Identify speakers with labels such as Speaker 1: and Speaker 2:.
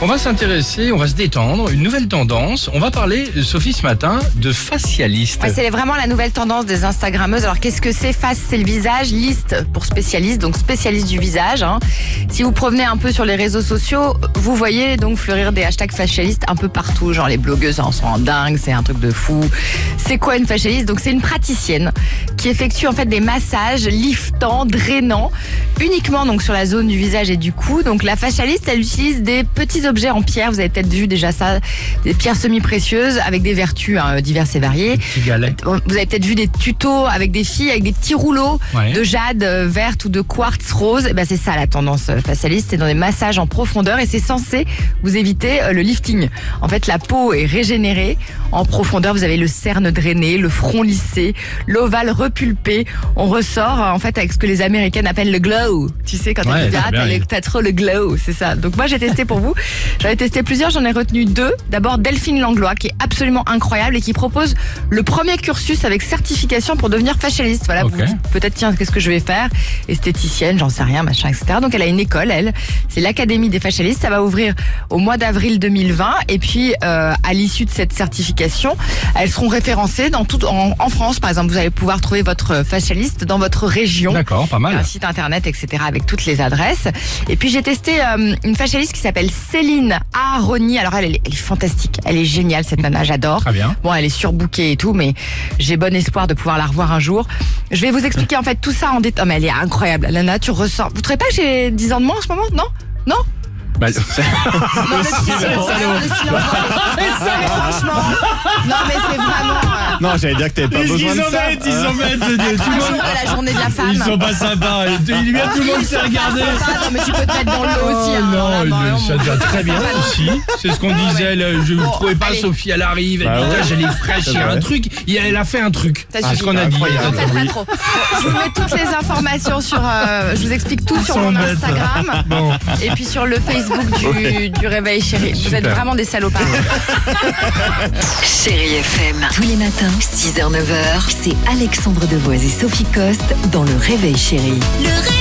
Speaker 1: On va s'intéresser, on va se détendre, une nouvelle tendance. On va parler, Sophie, ce matin, de facialiste.
Speaker 2: C'est vraiment la nouvelle tendance des Instagrammeuses. Alors qu'est-ce que c'est Face, c'est le visage. Liste pour spécialiste, donc spécialiste du visage. hein. Si vous provenez un peu sur les réseaux sociaux, vous voyez donc fleurir des hashtags facialistes un peu partout. Genre les blogueuses en sont en dingue, c'est un truc de fou. C'est quoi une facialiste? Donc c'est une praticienne qui effectue en fait des massages liftants, drainants, uniquement donc sur la zone du visage et du cou. Donc la facialiste, elle utilise des petits objets en pierre. Vous avez peut-être vu déjà ça, des pierres semi-précieuses avec des vertus hein, diverses et variées. Vous avez peut-être vu des tutos avec des filles avec des petits rouleaux
Speaker 1: Ouais.
Speaker 2: de jade euh, verte ou de quartz rose. Et ben c'est ça la tendance euh, facialiste, c'est dans des massages en profondeur et c'est censé vous éviter euh, le lifting. En fait, la peau est régénérée en profondeur. Vous avez le cerne drainé, le front lissé, l'ovale repulpé. On ressort en fait avec ce que les Américaines appellent le glow. Tu sais quand
Speaker 1: Ouais,
Speaker 2: t'as trop le glow, c'est ça. Donc moi j'ai testé pour vous. J'en ai testé plusieurs, j'en ai retenu deux. D'abord Delphine Langlois qui est absolument incroyable et qui propose le premier cursus avec certification pour devenir facialiste. Voilà, vous vous dites peut-être tiens qu'est-ce que je vais faire? Esthéticienne, j'en sais rien, machin, etc. Donc elle a une école, elle, c'est l'Académie des facialistes. Ça va ouvrir au mois d'avril 2020 et puis euh, à l'issue de cette certification, elles seront référencées dans tout en, en France par exemple. Vous allez pouvoir trouver votre facialiste dans votre région
Speaker 1: D'accord, pas
Speaker 2: un
Speaker 1: mal.
Speaker 2: site internet, etc. avec toutes les adresses. Et puis j'ai testé euh, une facialiste qui s'appelle Céline Aaroni. Alors elle, elle est, elle est fantastique, elle est géniale cette nana, j'adore.
Speaker 1: Très bien.
Speaker 2: Bon, elle est surbookée et tout, mais j'ai bon espoir de pouvoir la revoir un jour. Je vais vous expliquer en fait tout ça en détail. Oh, mais elle est incroyable, la nana, tu ressens. Vous trouvez pas que j'ai 10 ans de moins en ce moment? Non? Non?
Speaker 1: Bah,
Speaker 2: non, le silence, le silence. Non, mais franchement, non mais c'est vraiment
Speaker 3: Non, j'allais dire que t'avais pas besoin de ça.
Speaker 1: ils en mettent, tout le
Speaker 2: la,
Speaker 1: monde.
Speaker 2: journée, la journée de la femme.
Speaker 1: Ils sont pas sympas. Il vient tout le monde s'est regardé.
Speaker 2: Non, mais tu peux te mettre dans le lot aussi. hein.
Speaker 1: non,
Speaker 2: Vraiment,
Speaker 1: mais ça
Speaker 2: vraiment.
Speaker 1: devient très bien aussi. C'est ce qu'on disait. Je ne trouvais pas. Sophie, elle arrive. Elle dit,
Speaker 3: ouais.
Speaker 1: elle est fraîche. Il y a
Speaker 3: vrai.
Speaker 1: un truc. Et Elle a fait un truc. C'est ce qu'on a dit.
Speaker 2: Non. Je vous mets toutes les informations sur. euh, je vous explique tout sur
Speaker 1: sont
Speaker 2: mon
Speaker 1: bêtes.
Speaker 2: Instagram et puis sur le Facebook du, Réveil Chéri. Vous êtes vraiment des salopards.
Speaker 4: Chérie FM. Tous les matins, 6h-9h, c'est Alexandre Devoise et Sophie Coste dans Le Réveil Chérie.
Speaker 5: Le réveil,